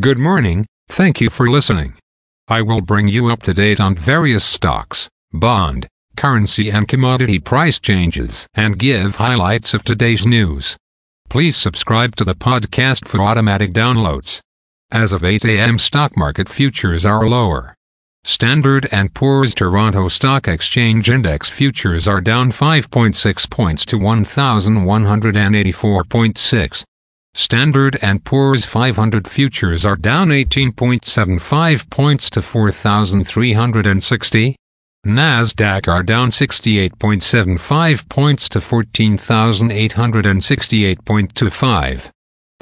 Good morning, thank you for listening. I will bring you up to date on various stocks, bond, currency and commodity price changes and give highlights of today's news. Please subscribe to the podcast for automatic downloads. As of 8 a.m. stock market futures are lower. Standard & Poor's Toronto Stock Exchange Index futures are down 5.6 points to 1184.6. Standard & Poor's 500 futures are down 18.75 points to 4360. Nasdaq are down 68.75 points to 14,868.25.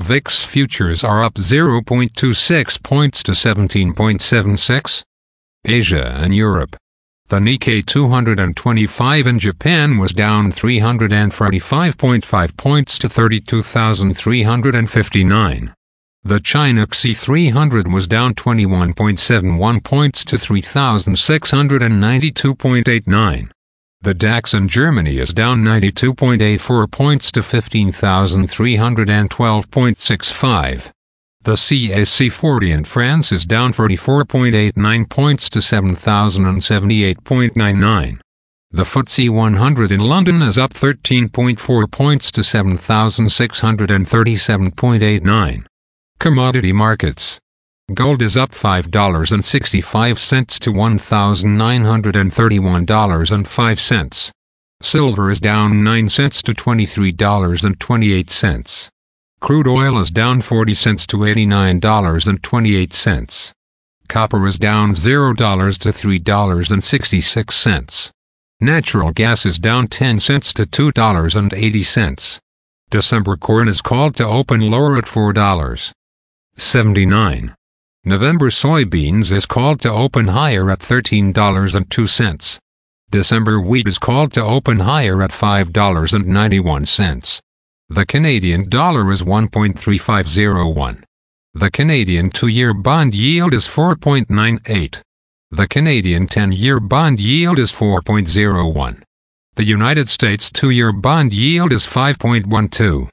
VIX futures are up 0.26 points to 17.76. Asia and Europe. The Nikkei 225 in Japan was down 345.5 points to 32,359. The China CSI 300 was down 21.71 points to 3,692.89. The DAX in Germany is down 92.84 points to 15,312.65. The CAC 40 in France is down 44.89 points to 7,078.99. The FTSE 100 in London is up 13.4 points to 7,637.89. Commodity markets. Gold is up $5.65 to $1,931.05. Silver is down 9 cents to $23.28. Crude oil is down 40 cents to $89.28. Copper is down $0 to $3.66. Natural gas is down 10 cents to $2.80. December corn is called to open lower at $4.79. November soybeans is called to open higher at $13.02. December wheat is called to open higher at $5.91. The Canadian dollar is 1.3501. The Canadian two-year bond yield is 4.98. The Canadian 10-year bond yield is 4.01. The United States two-year bond yield is 5.12.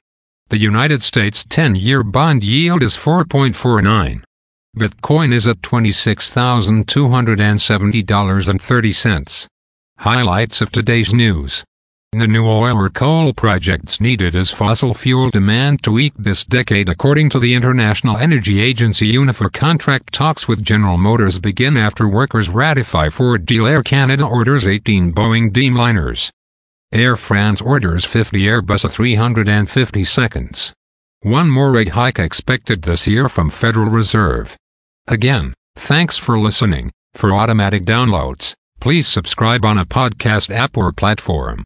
The United States 10-year bond yield is 4.49. Bitcoin is at $26,270.30. Highlights of today's news. The new oil or coal projects needed as fossil fuel demand to eat this decade according to the International Energy Agency Unifor contract talks with General Motors begin after workers ratify Ford deal Air Canada orders 18 Boeing Dreamliners. Air France orders 50 Airbus A350 seconds. One more rate hike expected this year from Federal Reserve. Again, thanks for listening. For automatic downloads, please subscribe on a podcast app or platform